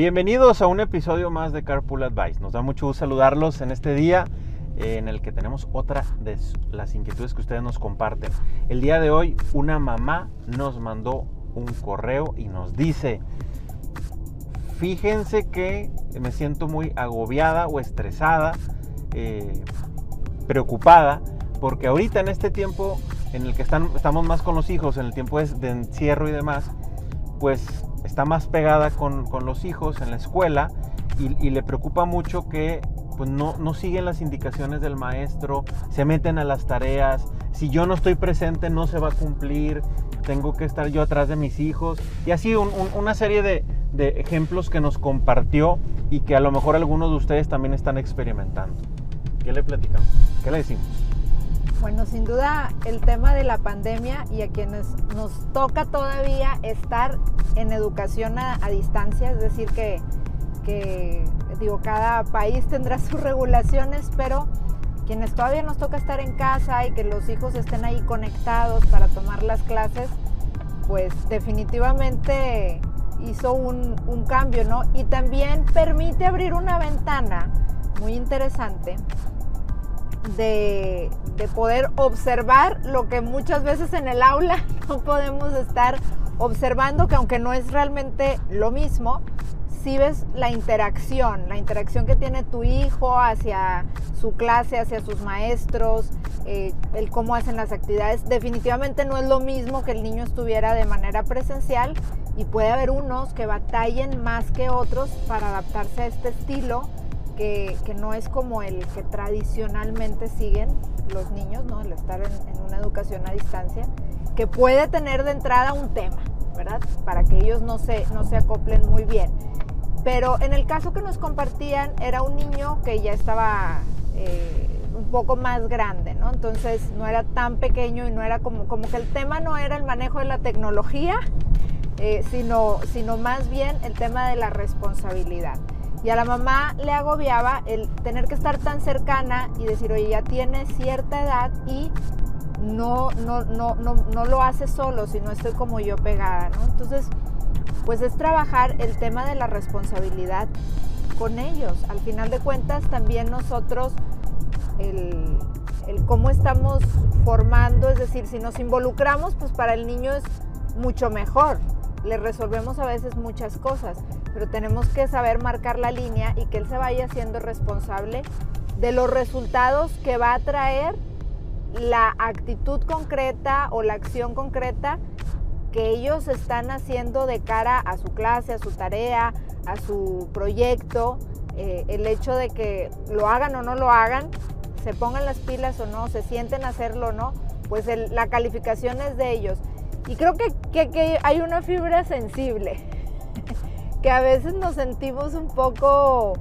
Bienvenidos a un episodio más de Carpool Advice. Nos da mucho gusto saludarlos en este día eh, en el que tenemos otra de las inquietudes que ustedes nos comparten. El día de hoy una mamá nos mandó un correo y nos dice, fíjense que me siento muy agobiada o estresada, eh, preocupada, porque ahorita en este tiempo en el que estamos más con los hijos, en el tiempo de encierro y demás, pues está más pegada con, los hijos en la escuela y, le preocupa mucho que pues no, no, siguen las indicaciones del maestro, se meten a las tareas, si yo no estoy presente no se va a cumplir, tengo que estar yo atrás de mis hijos y así una serie de, de ejemplos que nos compartió y que a lo mejor algunos de ustedes también están experimentando. ¿Qué le platicamos? ¿Qué le decimos? Bueno, sin duda el tema de la pandemia y a quienes nos toca todavía estar en educación a, distancia, es decir, que, digo, cada país tendrá sus regulaciones, pero quienes todavía nos toca estar en casa y que los hijos estén ahí conectados para tomar las clases, pues definitivamente hizo un, un cambio, ¿no? Y también permite abrir una ventana muy interesante de, poder observar lo que muchas veces en el aula no podemos estar observando, que aunque no es realmente lo mismo, si ves la interacción, la interacción que tiene tu hijo hacia su clase, hacia sus maestros, eh, el cómo hacen las actividades, definitivamente no es lo mismo que el niño estuviera de manera presencial y puede haber unos que batallen más que otros para adaptarse a este estilo que, no es como el que tradicionalmente siguen los niños, ¿no? El estar en, una educación a distancia, que puede tener de entrada un tema, ¿verdad? Para que ellos no se, no se acoplen muy bien. Pero en el caso que nos compartían, era un niño que ya estaba eh, un poco más grande, ¿no? Entonces no era tan pequeño y no era como, como que el tema no era el manejo de la tecnología, eh, sino, sino más bien el tema de la responsabilidad. Y a la mamá le agobiaba el tener que estar tan cercana y decir, oye, ya tiene cierta edad y no, no, no, no, no lo hace solo, sino estoy como yo pegada, ¿no? Entonces, pues es trabajar el tema de la responsabilidad con ellos. Al final de cuentas, también nosotros, el, el cómo estamos formando, es decir, si nos involucramos, pues para el niño es mucho mejor. Le resolvemos a veces muchas cosas pero tenemos que saber marcar la línea y que él se vaya siendo responsable de los resultados que va a traer la actitud concreta o la acción concreta que ellos están haciendo de cara a su clase, a su tarea, a su proyecto, eh, el hecho de que lo hagan o no lo hagan, se pongan las pilas o no, se sienten a hacerlo o no, pues la calificación es de ellos. Y creo que, que hay una fibra sensible que a veces nos sentimos un poco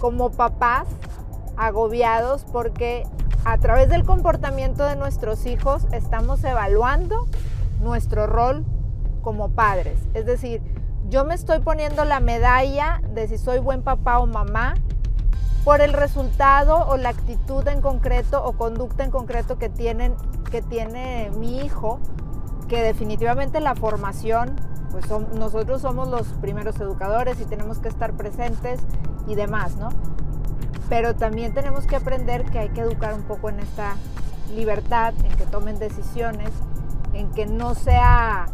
como papás agobiados porque a través del comportamiento de nuestros hijos estamos evaluando nuestro rol como padres. Es decir, yo me estoy poniendo la medalla de si soy buen papá o mamá por el resultado o la actitud en concreto o conducta en concreto que, tienen, que tiene mi hijo, que definitivamente la formación pues nosotros somos los primeros educadores y tenemos que estar presentes y demás, ¿no? Pero también tenemos que aprender que hay que educar un poco en esta libertad, en que tomen decisiones, en que no sea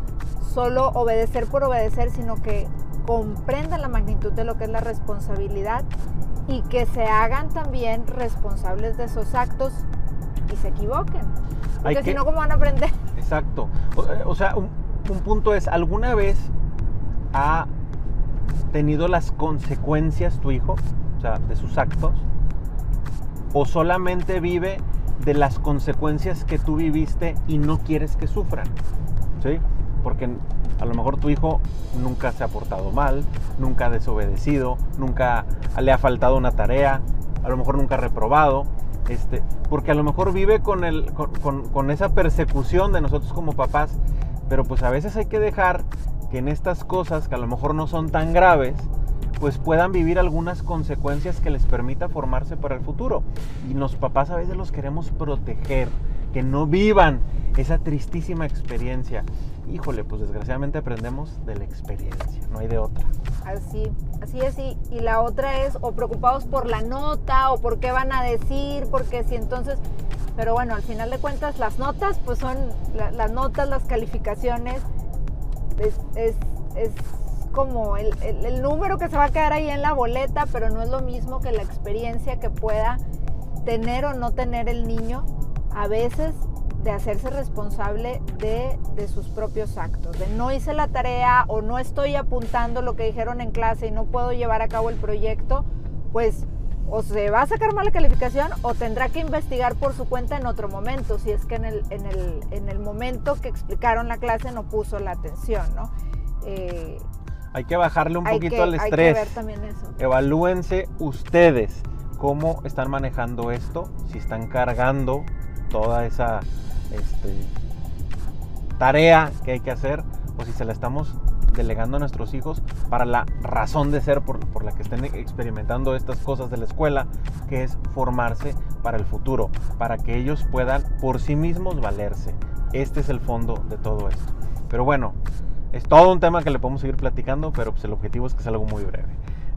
solo obedecer por obedecer, sino que comprendan la magnitud de lo que es la responsabilidad y que se hagan también responsables de esos actos y se equivoquen. Porque si no, ¿cómo van a aprender? Exacto. O, sea, un punto es, ¿alguna vez ha tenido las consecuencias tu hijo, o sea, de sus actos? ¿O solamente vive de las consecuencias que tú viviste y no quieres que sufran? ¿Sí? Porque a lo mejor tu hijo nunca se ha portado mal, nunca ha desobedecido, nunca le ha faltado una tarea, a lo mejor nunca ha reprobado. Este, porque a lo mejor vive con, con esa persecución de nosotros como papás pero pues a veces hay que dejar que en estas cosas que a lo mejor no son tan graves, pues puedan vivir algunas consecuencias que les permita formarse para el futuro. Y los papás a veces los queremos proteger, que no vivan esa tristísima experiencia. Híjole, pues desgraciadamente aprendemos de la experiencia, no hay de otra. Así, así es. Y, y la otra es o preocupados por la nota o por qué van a decir, porque si entonces... Pero bueno, al final de cuentas las notas, pues son la- las notas, las calificaciones, es, es- es como el, el- el número que se va a quedar ahí en la boleta, pero no es lo mismo que la experiencia que pueda tener o no tener el niño a veces de hacerse responsable de, de sus propios actos, de no hice la tarea o no estoy apuntando lo que dijeron en clase y no puedo llevar a cabo el proyecto, pues o se va a sacar mala calificación o tendrá que investigar por su cuenta en otro momento, si es que en el, en el, en el momento que explicaron la clase no puso la atención, ¿no? Eh, Hay que bajarle un poquito que- al hay que estrés. ver también eso. Evalúense ustedes cómo están manejando esto, si están cargando toda esa este, tarea que hay que hacer o si se la estamos delegando a nuestros hijos para la razón de ser por, la que estén experimentando estas cosas de la escuela, que es formarse para el futuro, para que ellos puedan por sí mismos valerse. Este es el fondo de todo esto. Pero bueno, es todo un tema que le podemos seguir platicando, pero pues el objetivo es que sea algo muy breve.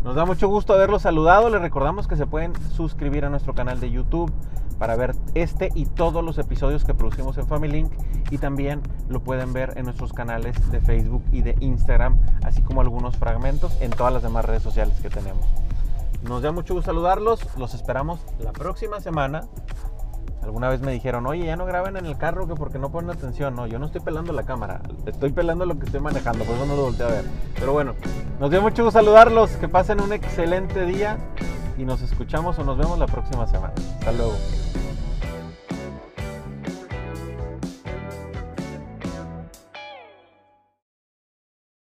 Nos da mucho gusto haberlos saludado. Les recordamos que se pueden suscribir a nuestro canal de YouTube para ver este y todos los episodios que producimos en Family Link y también lo pueden ver en nuestros canales de Facebook y de Instagram, así como algunos fragmentos en todas las demás redes sociales que tenemos. Nos da mucho gusto saludarlos. Los esperamos la próxima semana. Alguna vez me dijeron, oye, ya no graben en el carro que porque no ponen atención. No, yo no estoy pelando la cámara, estoy pelando lo que estoy manejando, por eso no lo volteé a ver. Pero bueno, nos dio mucho gusto saludarlos, que pasen un excelente día y nos escuchamos o nos vemos la próxima semana. Hasta luego.